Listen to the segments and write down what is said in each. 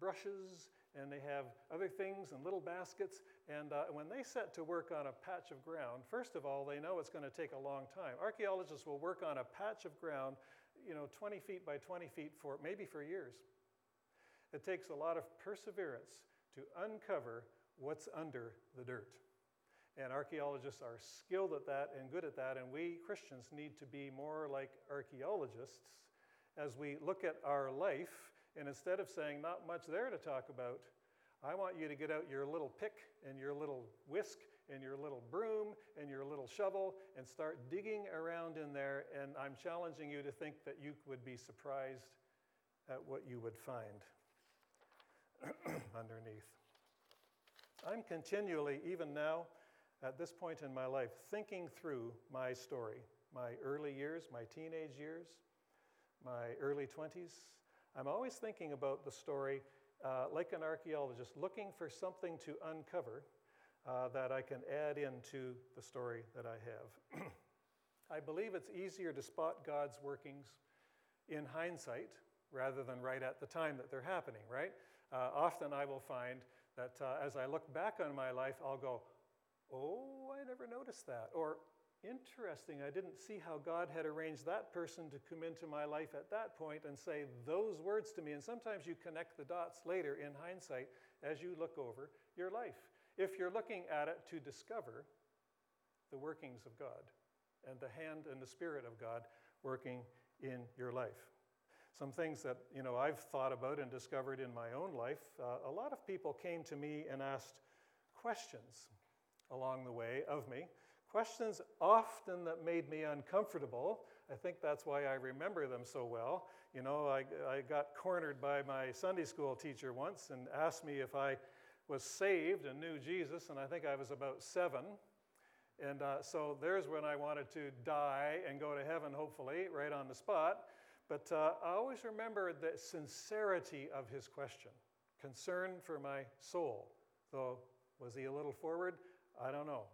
brushes and they have other things and little baskets. And uh, when they set to work on a patch of ground, first of all, they know it's going to take a long time. Archaeologists will work on a patch of ground, you know, 20 feet by 20 feet for maybe for years. It takes a lot of perseverance to uncover what's under the dirt. And archaeologists are skilled at that and good at that, and we Christians need to be more like archaeologists as we look at our life, and instead of saying, not much there to talk about, I want you to get out your little pick and your little whisk and your little broom and your little shovel and start digging around in there. And I'm challenging you to think that you would be surprised at what you would find underneath. I'm continually, even now, at this point in my life, thinking through my story, my early years, my teenage years, my early 20s. I'm always thinking about the story uh, like an archaeologist, looking for something to uncover uh, that I can add into the story that I have. I believe it's easier to spot God's workings in hindsight rather than right at the time that they're happening, right? Uh, often I will find that uh, as I look back on my life, I'll go, oh, I never noticed that. Or, interesting, I didn't see how God had arranged that person to come into my life at that point and say those words to me. And sometimes you connect the dots later in hindsight as you look over your life. If you're looking at it to discover the workings of God and the hand and the spirit of God working in your life. Some things that you know I've thought about and discovered in my own life. Uh, a lot of people came to me and asked questions along the way of me. Questions often that made me uncomfortable. I think that's why I remember them so well. You know, I, I got cornered by my Sunday school teacher once and asked me if I was saved and knew Jesus, and I think I was about seven. And uh, so there's when I wanted to die and go to heaven, hopefully, right on the spot. But uh, I always remember the sincerity of his question, concern for my soul. Though, was he a little forward? I don't know.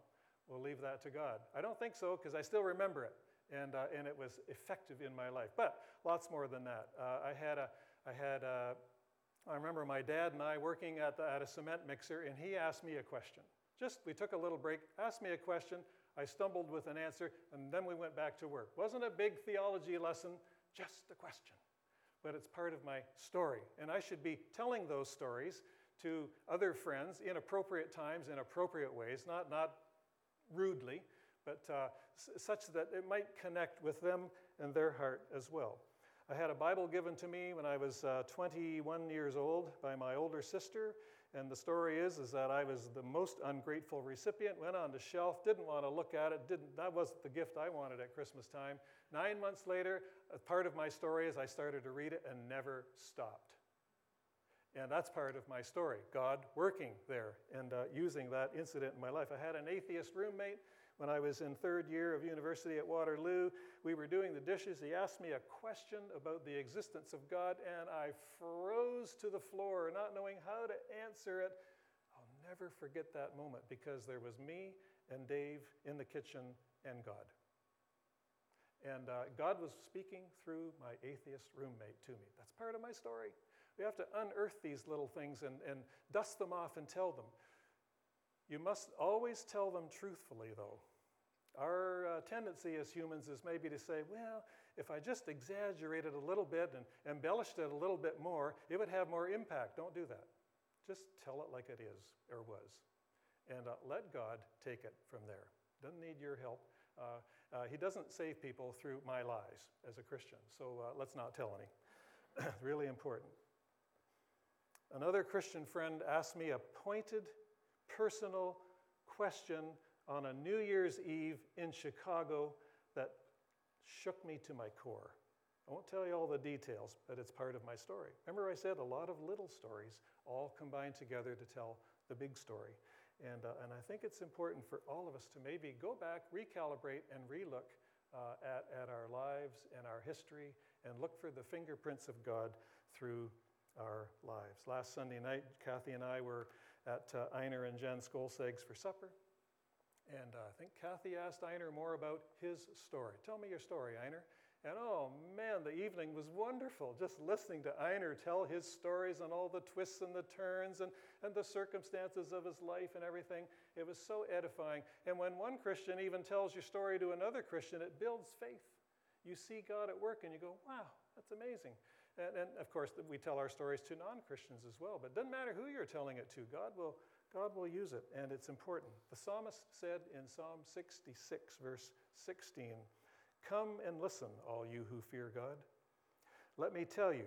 We'll leave that to God. I don't think so because I still remember it. And, uh, and it was effective in my life. But lots more than that. Uh, I had a, I had a, I remember my dad and I working at, the, at a cement mixer, and he asked me a question. Just, we took a little break, asked me a question. I stumbled with an answer, and then we went back to work. Wasn't a big theology lesson, just a question. But it's part of my story. And I should be telling those stories to other friends in appropriate times, in appropriate ways, not, not rudely, but uh, s- such that it might connect with them and their heart as well. I had a Bible given to me when I was uh, 21 years old by my older sister, and the story is, is that I was the most ungrateful recipient, went on the shelf, didn't want to look at it, didn't, that wasn't the gift I wanted at Christmas time. Nine months later, part of my story is I started to read it and never stopped. And that's part of my story God working there and uh, using that incident in my life. I had an atheist roommate when I was in third year of university at Waterloo. We were doing the dishes. He asked me a question about the existence of God, and I froze to the floor, not knowing how to answer it. I'll never forget that moment because there was me and Dave in the kitchen and God. And uh, God was speaking through my atheist roommate to me. That's part of my story. We have to unearth these little things and, and dust them off and tell them. You must always tell them truthfully, though. Our uh, tendency as humans is maybe to say, well, if I just exaggerated a little bit and embellished it a little bit more, it would have more impact. Don't do that. Just tell it like it is or was. And uh, let God take it from there. Doesn't need your help. Uh, uh he doesn't save people through my lies as a Christian, so uh, let's not tell any. really important. Another Christian friend asked me a pointed, personal question on a New Year's Eve in Chicago that shook me to my core. I won't tell you all the details, but it's part of my story. Remember, I said a lot of little stories all combined together to tell the big story. And, uh, and I think it's important for all of us to maybe go back, recalibrate, and relook uh, at, at our lives and our history and look for the fingerprints of God through our lives. Last Sunday night, Kathy and I were at uh, Einar and Jen Skolseg's for supper. And uh, I think Kathy asked Einar more about his story. Tell me your story, Einar. And oh man, the evening was wonderful just listening to Einar tell his stories and all the twists and the turns and, and the circumstances of his life and everything. It was so edifying. And when one Christian even tells your story to another Christian, it builds faith. You see God at work and you go, wow, that's amazing. And, and of course, we tell our stories to non Christians as well. But it doesn't matter who you're telling it to, God will, God will use it, and it's important. The psalmist said in Psalm 66, verse 16, Come and listen, all you who fear God. Let me tell you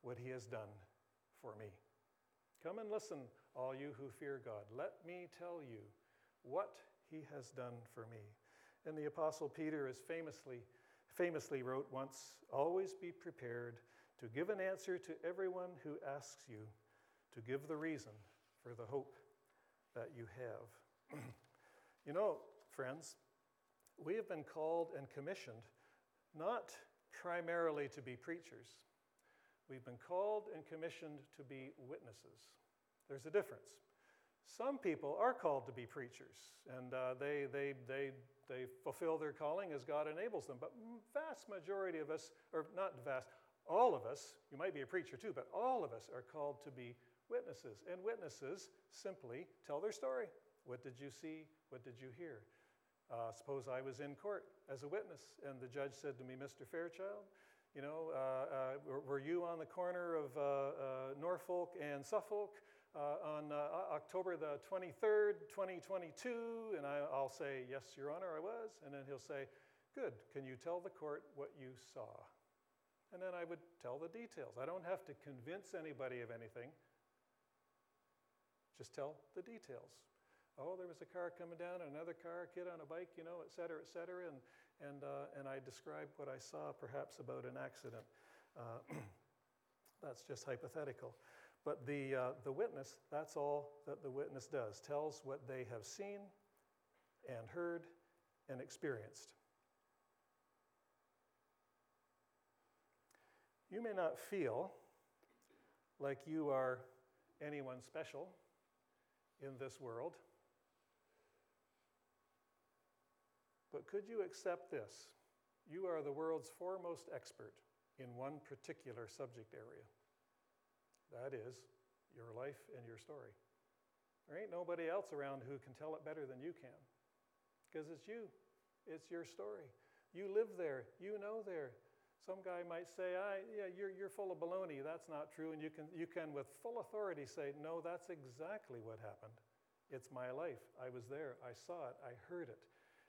what he has done for me. Come and listen, all you who fear God. Let me tell you what he has done for me. And the apostle Peter is famously famously wrote once, always be prepared to give an answer to everyone who asks you to give the reason for the hope that you have. you know, friends, we have been called and commissioned not primarily to be preachers. We've been called and commissioned to be witnesses. There's a difference. Some people are called to be preachers, and uh, they, they, they, they fulfill their calling as God enables them. But vast majority of us, or not vast, all of us, you might be a preacher too, but all of us are called to be witnesses. And witnesses simply tell their story. What did you see? What did you hear? Uh, suppose I was in court as a witness, and the judge said to me, Mr. Fairchild, you know, uh, uh, were, were, you on the corner of uh, uh, Norfolk and Suffolk uh, on October the 23rd, 2022? And I, will say, Yes, Your Honor, I was. And then he'll say, Good. Can you tell the court what you saw? And then I would tell the details. I don't have to convince anybody of anything. Just tell the details oh, there was a car coming down, another car, a kid on a bike, you know, et cetera, et cetera. And, and, uh, and I described what I saw perhaps about an accident. Uh, that's just hypothetical. But the, uh, the witness, that's all that the witness does, tells what they have seen and heard and experienced. You may not feel like you are anyone special in this world. But could you accept this? You are the world's foremost expert in one particular subject area. That is your life and your story. There ain't nobody else around who can tell it better than you can. Because it's you, it's your story. You live there, you know there. Some guy might say, I, yeah, you're, you're full of baloney. That's not true. And you can, you can, with full authority, say, No, that's exactly what happened. It's my life. I was there. I saw it. I heard it.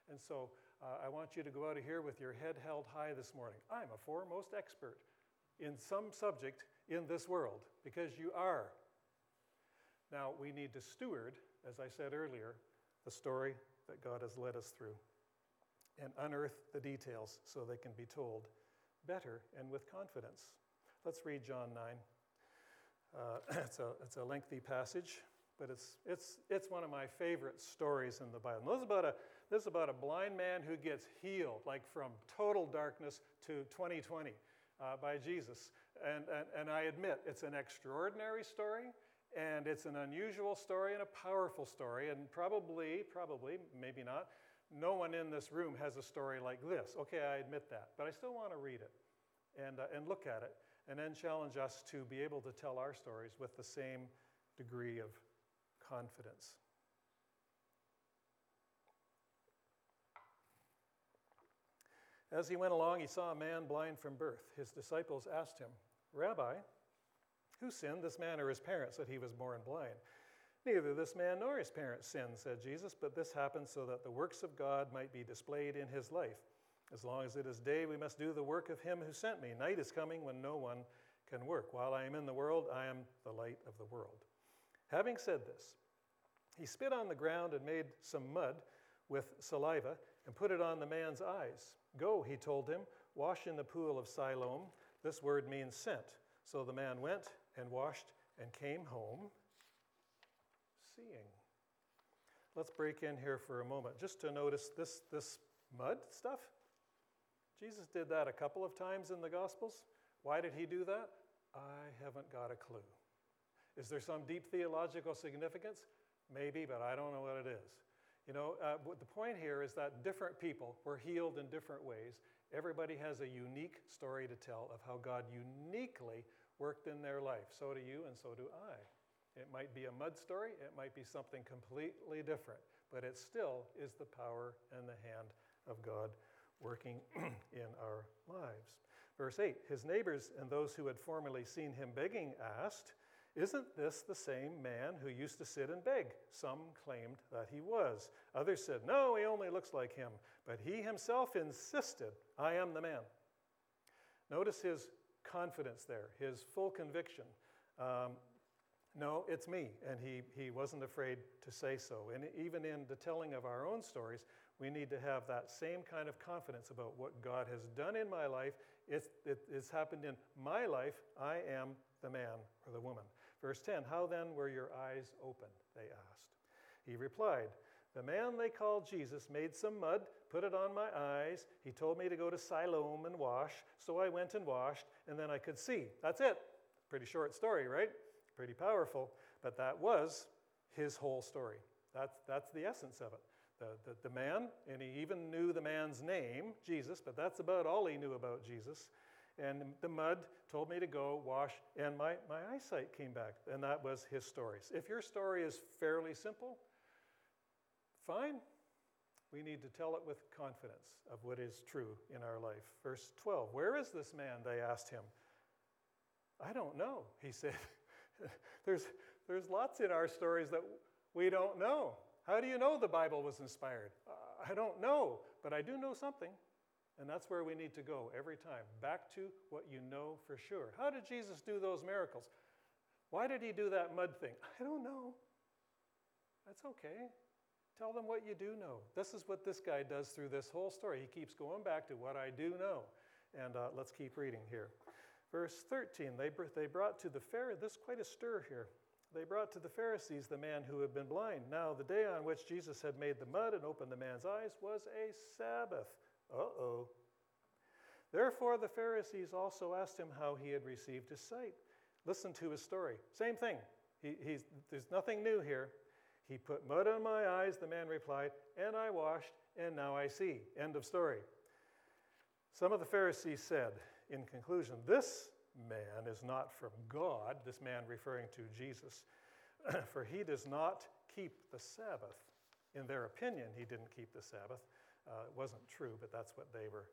And so uh, I want you to go out of here with your head held high this morning. I'm a foremost expert in some subject in this world because you are. Now, we need to steward, as I said earlier, the story that God has led us through and unearth the details so they can be told better and with confidence. Let's read John 9. Uh, it's, a, it's a lengthy passage, but it's, it's, it's one of my favorite stories in the Bible. This is about a, this is about a blind man who gets healed, like from total darkness to 2020 uh, by Jesus. And, and, and I admit, it's an extraordinary story, and it's an unusual story and a powerful story, and probably, probably, maybe not, no one in this room has a story like this. Okay, I admit that, but I still want to read it and, uh, and look at it, and then challenge us to be able to tell our stories with the same degree of confidence. As he went along, he saw a man blind from birth. His disciples asked him, Rabbi, who sinned, this man or his parents, that he was born blind? Neither this man nor his parents sinned, said Jesus, but this happened so that the works of God might be displayed in his life. As long as it is day, we must do the work of him who sent me. Night is coming when no one can work. While I am in the world, I am the light of the world. Having said this, he spit on the ground and made some mud with saliva and put it on the man's eyes. Go, he told him, wash in the pool of Siloam. This word means sent. So the man went and washed and came home seeing. Let's break in here for a moment just to notice this, this mud stuff. Jesus did that a couple of times in the Gospels. Why did he do that? I haven't got a clue. Is there some deep theological significance? Maybe, but I don't know what it is. You know, uh, the point here is that different people were healed in different ways, Everybody has a unique story to tell of how God uniquely worked in their life. So do you, and so do I. It might be a mud story, it might be something completely different, but it still is the power and the hand of God working in our lives. Verse 8 His neighbors and those who had formerly seen him begging asked, Isn't this the same man who used to sit and beg? Some claimed that he was. Others said, No, he only looks like him. But he himself insisted, I am the man. Notice his confidence there, his full conviction. Um, no, it's me. And he, he wasn't afraid to say so. And even in the telling of our own stories, we need to have that same kind of confidence about what God has done in my life. It's, it, it's happened in my life. I am the man or the woman. Verse 10 How then were your eyes opened? They asked. He replied, The man they called Jesus made some mud, put it on my eyes. He told me to go to Siloam and wash. So I went and washed, and then I could see. That's it. Pretty short story, right? Pretty powerful. But that was his whole story. That's, that's the essence of it. The, the, the, man, and he even knew the man's name, Jesus, but that's about all he knew about Jesus. And the mud told me to go wash, and my, my eyesight came back, and that was his story. If your story is fairly simple, fine. We need to tell it with confidence of what is true in our life. Verse 12 Where is this man? They asked him. I don't know, he said. there's, there's lots in our stories that we don't know. How do you know the Bible was inspired? Uh, I don't know, but I do know something. And that's where we need to go every time. Back to what you know for sure. How did Jesus do those miracles? Why did he do that mud thing? I don't know. That's okay. Tell them what you do know. This is what this guy does through this whole story. He keeps going back to what I do know. And uh, let's keep reading here. Verse 13, they, they brought to the Pharisees, this quite a stir here. They brought to the Pharisees the man who had been blind. Now, the day on which Jesus had made the mud and opened the man's eyes was a Sabbath. Uh oh. Therefore, the Pharisees also asked him how he had received his sight. Listen to his story. Same thing. He, there's nothing new here. He put mud on my eyes, the man replied, and I washed, and now I see. End of story. Some of the Pharisees said, in conclusion, This man is not from God, this man referring to Jesus, for he does not keep the Sabbath. In their opinion, he didn't keep the Sabbath. Uh, it wasn't true, but that's what they were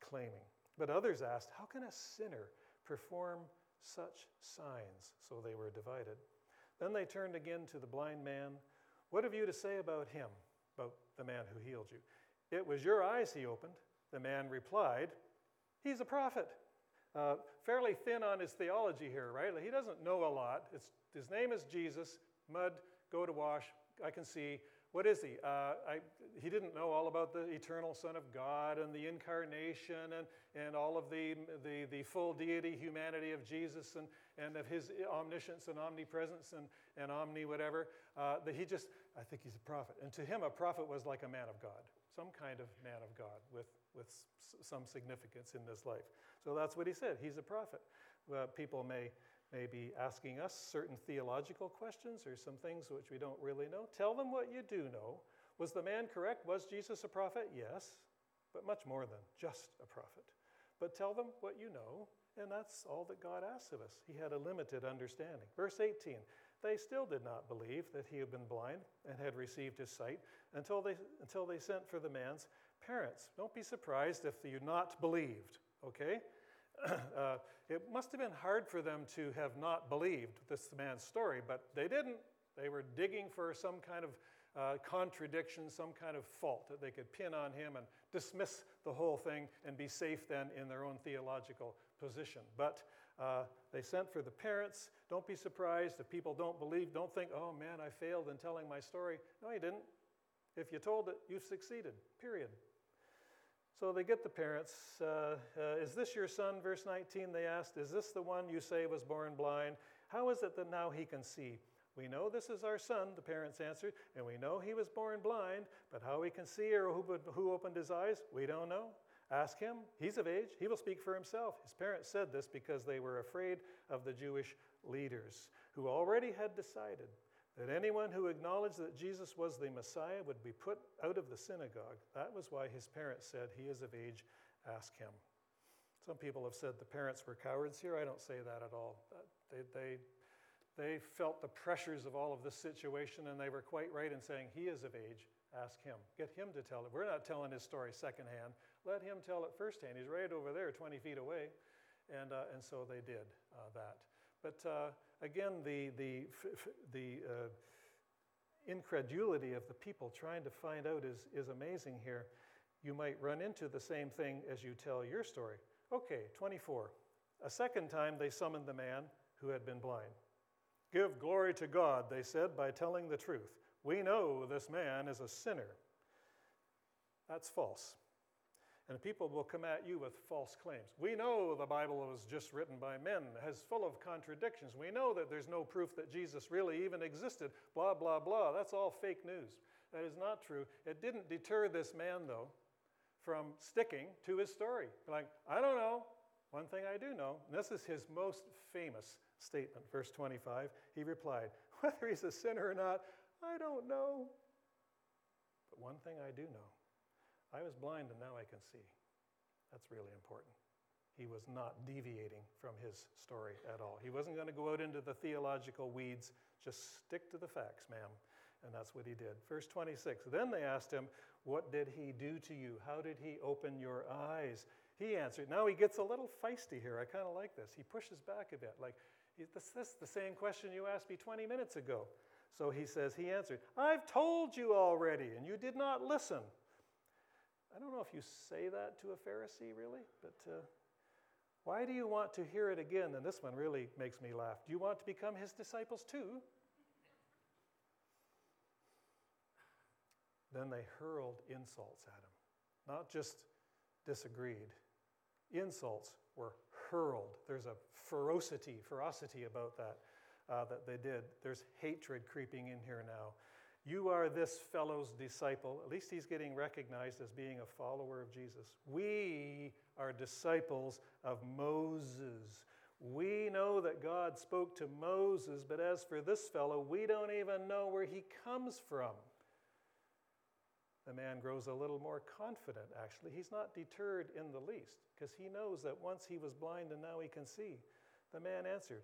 claiming. But others asked, How can a sinner perform such signs? So they were divided. Then they turned again to the blind man. What have you to say about him, about the man who healed you? It was your eyes he opened. The man replied, He's a prophet. Uh, fairly thin on his theology here, right? He doesn't know a lot. It's, his name is Jesus. Mud, go to wash. I can see. What is he? Uh, I, he didn't know all about the eternal Son of God and the incarnation and, and all of the, the, the full deity, humanity of Jesus and, and of his omniscience and omnipresence and, and omni whatever. Uh, that he just, I think he's a prophet. And to him, a prophet was like a man of God, some kind of man of God with, with some significance in this life. So that's what he said. He's a prophet. Uh, people may may be asking us certain theological questions or some things which we don't really know. Tell them what you do know. Was the man correct? Was Jesus a prophet? Yes, but much more than just a prophet. But tell them what you know, and that's all that God asks of us. He had a limited understanding. Verse 18 They still did not believe that he had been blind and had received his sight until they, until they sent for the man's parents. Don't be surprised if you not believed, okay? uh, it must have been hard for them to have not believed this man's story, but they didn't. They were digging for some kind of uh, contradiction, some kind of fault that they could pin on him and dismiss the whole thing and be safe then in their own theological position. But uh, they sent for the parents. Don't be surprised if people don't believe. Don't think, oh man, I failed in telling my story. No, you didn't. If you told it, you've succeeded, period. So they get the parents. Uh, uh, is this your son? Verse 19, they asked, Is this the one you say was born blind? How is it that now he can see? We know this is our son, the parents answered, and we know he was born blind, but how he can see or who, who opened his eyes, we don't know. Ask him. He's of age. He will speak for himself. His parents said this because they were afraid of the Jewish leaders who already had decided that anyone who acknowledged that Jesus was the Messiah would be put out of the synagogue. That was why his parents said, He is of age ask him. Some people have said the parents were cowards here. I don't say that at all. Uh, they, they, they felt the pressures of all of this situation, and they were quite right in saying, He is of age. Ask him. Get him to tell it. We're not telling his story secondhand. Let him tell it firsthand. He's right over there, 20 feet away. And, uh, and so they did uh, that. But uh, again, the, the, the uh, incredulity of the people trying to find out is, is amazing here. You might run into the same thing as you tell your story. Okay, 24. A second time they summoned the man who had been blind. Give glory to God, they said, by telling the truth. We know this man is a sinner. That's false. And people will come at you with false claims. We know the Bible was just written by men, has full of contradictions. We know that there's no proof that Jesus really even existed. Blah, blah, blah. That's all fake news. That is not true. It didn't deter this man, though, from sticking to his story. Like, I don't know. One thing I do know, and this is his most famous statement, verse 25. He replied, Whether he's a sinner or not, I don't know. But one thing I do know I was blind and now I can see. That's really important. He was not deviating from his story at all. He wasn't going to go out into the theological weeds. Just stick to the facts, ma'am. And that's what he did. Verse 26 Then they asked him, What did he do to you? How did he open your eyes? He answered. Now he gets a little feisty here. I kind of like this. He pushes back a bit. Like, this, this is the same question you asked me 20 minutes ago. So he says, He answered, I've told you already, and you did not listen. I don't know if you say that to a Pharisee, really, but uh, why do you want to hear it again? And this one really makes me laugh. Do you want to become his disciples too? Then they hurled insults at him, not just disagreed. Insults were hurled. There's a ferocity, ferocity about that uh, that they did. There's hatred creeping in here now. You are this fellow's disciple. At least he's getting recognized as being a follower of Jesus. We are disciples of Moses. We know that God spoke to Moses, but as for this fellow, we don't even know where he comes from. The man grows a little more confident, actually. He's not deterred in the least because he knows that once he was blind and now he can see. The man answered,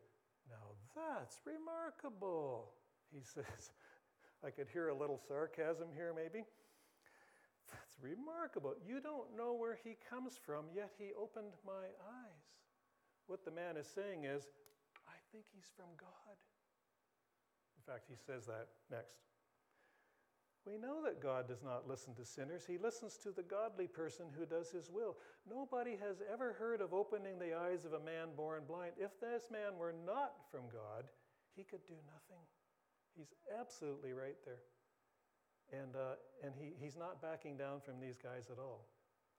Now that's remarkable, he says. I could hear a little sarcasm here, maybe. That's remarkable. You don't know where he comes from, yet he opened my eyes. What the man is saying is, I think he's from God. In fact, he says that next. We know that God does not listen to sinners. He listens to the godly person who does his will. Nobody has ever heard of opening the eyes of a man born blind. If this man were not from God, he could do nothing. He's absolutely right there. And, uh, and he, he's not backing down from these guys at all.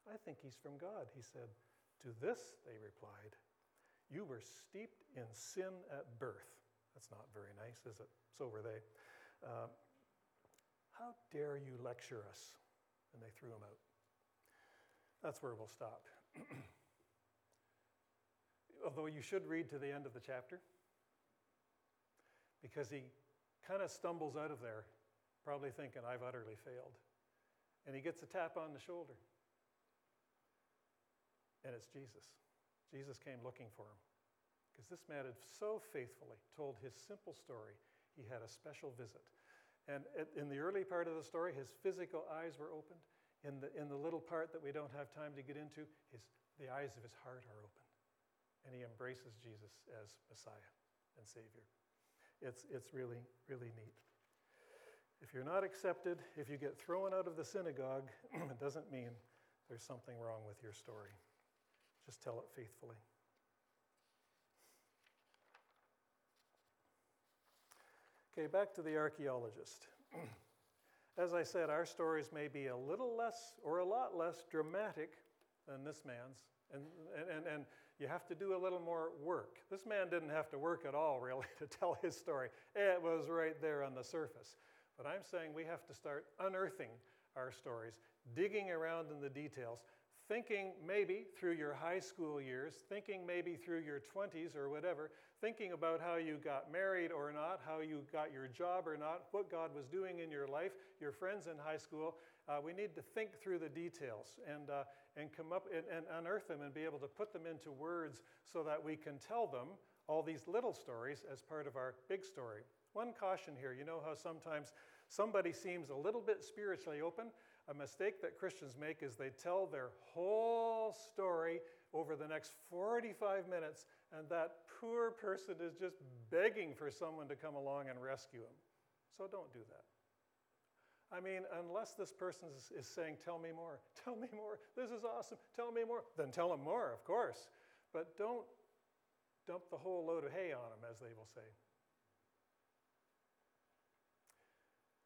I think he's from God, he said. To this, they replied, You were steeped in sin at birth. That's not very nice, is it? So were they. Uh, how dare you lecture us? And they threw him out. That's where we'll stop. Although you should read to the end of the chapter, because he kind of stumbles out of there, probably thinking, I've utterly failed. And he gets a tap on the shoulder. And it's Jesus. Jesus came looking for him. Because this man had so faithfully told his simple story, he had a special visit. And in the early part of the story, his physical eyes were opened. In the, in the little part that we don't have time to get into, his, the eyes of his heart are opened. And he embraces Jesus as Messiah and Savior. It's, it's really, really neat. If you're not accepted, if you get thrown out of the synagogue, it doesn't mean there's something wrong with your story. Just tell it faithfully. Okay, back to the archaeologist. As I said, our stories may be a little less or a lot less dramatic than this man's. And, and, and, you have to do a little more work. This man didn't have to work at all, really, to tell his story. It was right there on the surface. But I'm saying we have to start unearthing our stories, digging around in the details, thinking maybe through your high school years, thinking maybe through your 20s or whatever, thinking about how you got married or not, how you got your job or not, what God was doing in your life, your friends in high school. Uh, we need to think through the details and, uh, and come up and, and unearth them and be able to put them into words so that we can tell them all these little stories as part of our big story. One caution here you know how sometimes somebody seems a little bit spiritually open? A mistake that Christians make is they tell their whole story over the next 45 minutes, and that poor person is just begging for someone to come along and rescue him. So don't do that. I mean, unless this person is, saying, Tell me more, tell me more, this is awesome, tell me more, then tell them more, of course. But don't dump the whole load of hay on them, as they will say.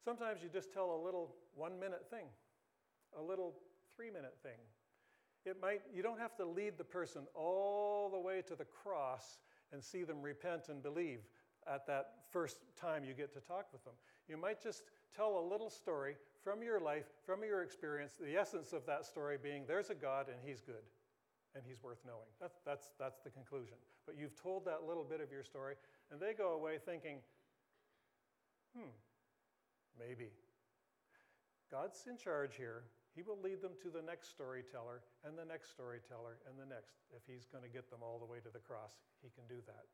Sometimes you just tell a little one minute thing, a little three minute thing. It might, you don't have to lead the person all the way to the cross and see them repent and believe at that first time you get to talk with them. You might just tell a little story from your life, from your experience, the essence of that story being there's a God and he's good and he's worth knowing. That's, that's, that's the conclusion. But you've told that little bit of your story, and they go away thinking, hmm, Maybe. God's in charge here. He will lead them to the next storyteller and the next storyteller and the next. If he's going to get them all the way to the cross, he can do that.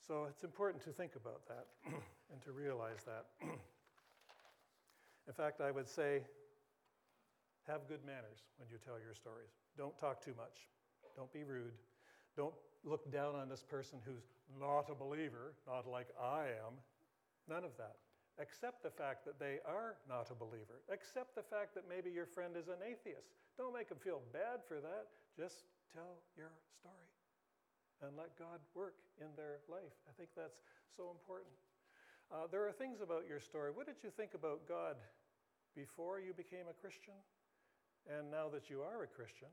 So it's important to think about that and to realize that. in fact, I would say have good manners when you tell your stories. Don't talk too much. Don't be rude. Don't look down on this person who's not a believer, not like I am. None of that. Accept the fact that they are not a believer. Accept the fact that maybe your friend is an atheist. Don't make them feel bad for that. Just tell your story and let God work in their life. I think that's so important. Uh, there are things about your story. What did you think about God before you became a Christian and now that you are a Christian?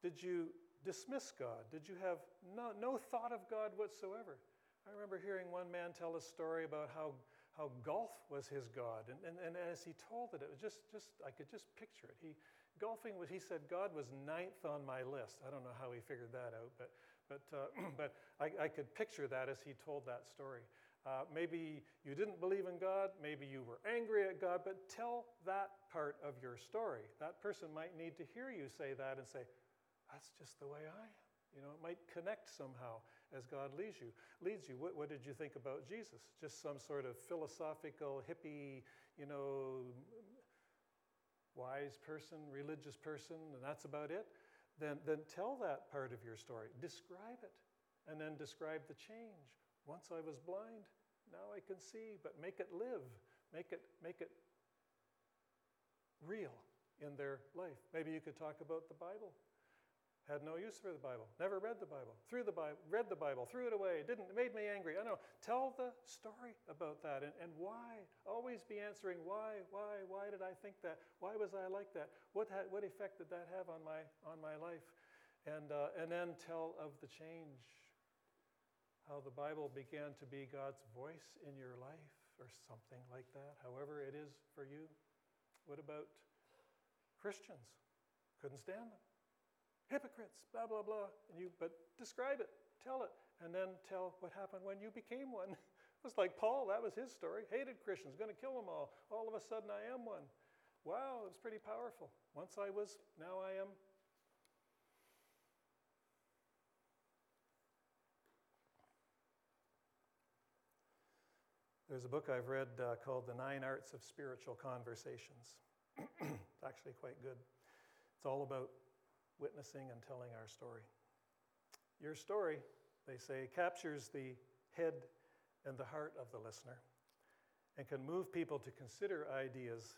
Did you dismiss God? Did you have no, no thought of God whatsoever? I remember hearing one man tell a story about how how golf was his God. And, and, and as he told it, it was just, just, I could just picture it. He, golfing, was, he said, God was ninth on my list. I don't know how he figured that out, but, but, uh, but I, I could picture that as he told that story. Uh, maybe you didn't believe in God, maybe you were angry at God, but tell that part of your story. That person might need to hear you say that and say, That's just the way I am. You know, it might connect somehow as God leads you. Leads you. What, what did you think about Jesus? Just some sort of philosophical, hippie, you know, wise person, religious person, and that's about it? Then, then tell that part of your story. Describe it, and then describe the change. Once I was blind, now I can see, but make it live. Make it, make it real in their life. Maybe you could talk about the Bible had no use for the Bible, never read the Bible, threw the Bible, read the Bible, threw it away, didn't, it made me angry. I know. Tell the story about that and, and why. Always be answering why, why, why did I think that? Why was I like that? What, had, what effect did that have on my, on my life? And, uh, and then tell of the change, how the Bible began to be God's voice in your life or something like that, however it is for you. What about Christians? Couldn't stand them hypocrites, blah, blah, blah. And you, but describe it, tell it, and then tell what happened when you became one. it was like Paul, that was his story. Hated Christians, going to kill them all. All of a sudden, I am one. Wow, it was pretty powerful. Once I was, now I am. There's a book I've read uh, called The Nine Arts of Spiritual Conversations. it's actually quite good. It's all about witnessing and telling our story. Your story, they say, captures the head and the heart of the listener and can move people to consider ideas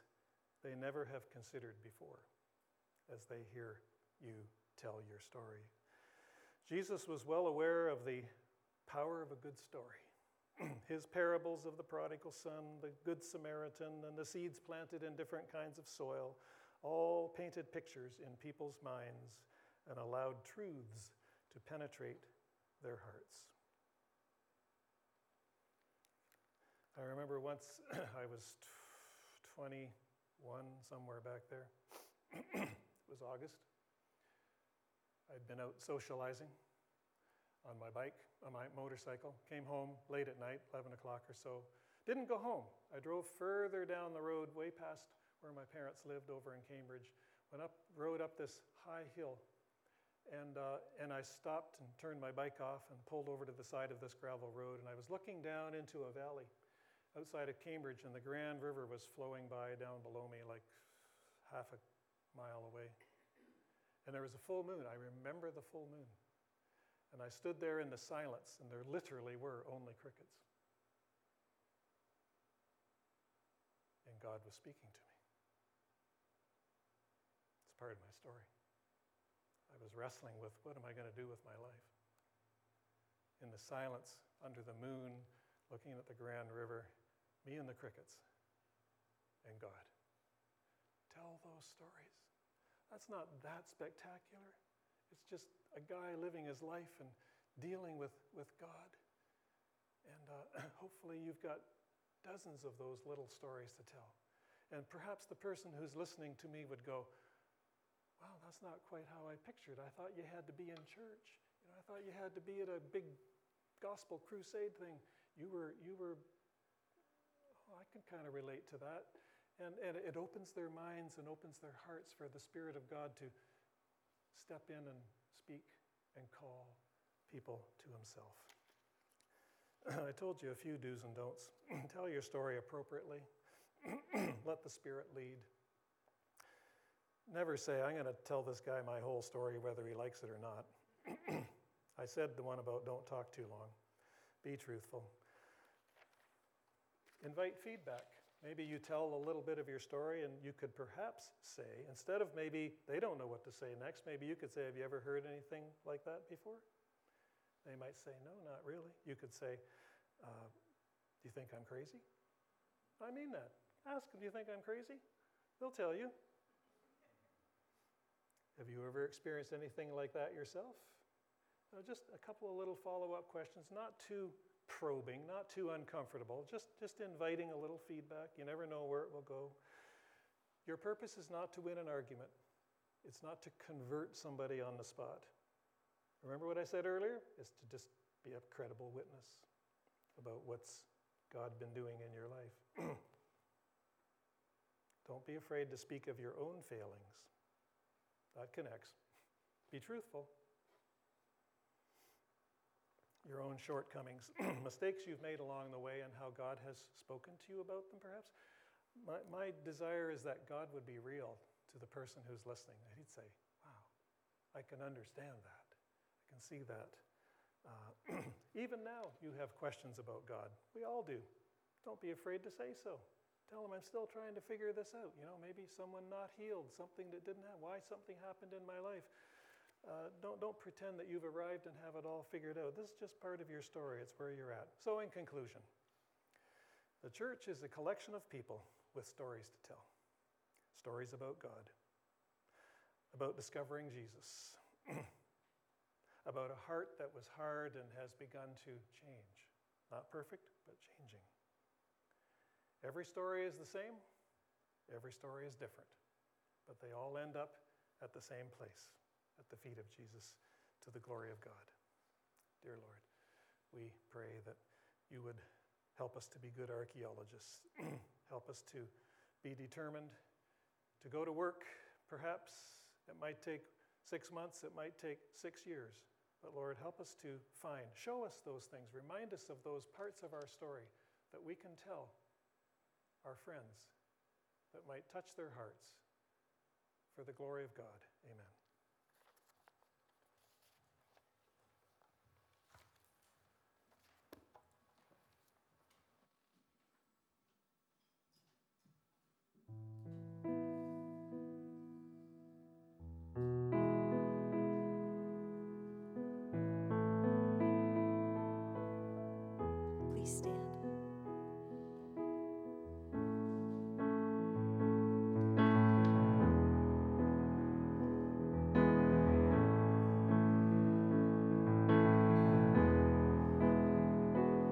they never have considered before as they hear you tell your story. Jesus was well aware of the power of a good story. His parables of the prodigal son, the good Samaritan, and the seeds planted in different kinds of soil all painted pictures in people's minds and allowed truths to penetrate their hearts. I remember once I was 21, somewhere back there. it was August. I'd been out socializing on my bike, on my motorcycle, came home late at night, 11 o'clock or so. Didn't go home. I drove further down the road, way past where my parents lived over in Cambridge, went up, rode up this high hill, and, uh, and I stopped and turned my bike off and pulled over to the side of this gravel road, and I was looking down into a valley outside of Cambridge, and the Grand River was flowing by down below me like half a mile away. And there was a full moon. I remember the full moon. And I stood there in the silence, and there literally were only crickets. And God was speaking to me. It's part of my story. I was wrestling with what am I going to do with my life? In the silence, under the moon, looking at the Grand River, me and the crickets, and God. Tell those stories. That's not that spectacular. It's just a guy living his life and dealing with, with God. And uh, hopefully, you've got dozens of those little stories to tell. And perhaps the person who's listening to me would go, Wow, that's not quite how I pictured. I thought you had to be in church. You know, I thought you had to be at a big gospel crusade thing. You were, you were oh, I can kind of relate to that. And, and it opens their minds and opens their hearts for the Spirit of God to step in and speak and call people to Himself. I told you a few do's and don'ts. Tell your story appropriately, let the Spirit lead. Never say, I'm going to tell this guy my whole story, whether he likes it or not. I said the one about don't talk too long. Be truthful. Invite feedback. Maybe you tell a little bit of your story, and you could perhaps say, instead of maybe they don't know what to say next, maybe you could say, Have you ever heard anything like that before? They might say, No, not really. You could say, uh, Do you think I'm crazy? I mean that. Ask them, Do you think I'm crazy? They'll tell you. Have you ever experienced anything like that yourself? Uh, just a couple of little follow up questions, not too probing, not too uncomfortable, just, just inviting a little feedback. You never know where it will go. Your purpose is not to win an argument, it's not to convert somebody on the spot. Remember what I said earlier? Is to just be a credible witness about what's God been doing in your life. Don't be afraid to speak of your own failings. That connects. Be truthful your own shortcomings, mistakes you've made along the way, and how God has spoken to you about them, perhaps. My, my desire is that God would be real to the person who's listening, that he'd say, Wow, I can understand that. I can see that. Uh, even now, you have questions about God. We all do. Don't be afraid to say so. Tell them I'm still trying to figure this out. You know, maybe someone not healed, something that didn't happen, why something happened in my life. Uh, don't, don't pretend that you've arrived and have it all figured out. This is just part of your story, it's where you're at. So, in conclusion, the church is a collection of people with stories to tell stories about God, about discovering Jesus, about a heart that was hard and has begun to change. Not perfect, but changing. Every story is the same, every story is different, but they all end up at the same place at the feet of Jesus to the glory of God. Dear Lord, we pray that you would help us to be good archaeologists, help us to be determined to go to work. Perhaps it might take six months, it might take six years. But Lord, help us to find, show us those things, remind us of those parts of our story that we can tell our friends that might touch their hearts for the glory of God. Amen.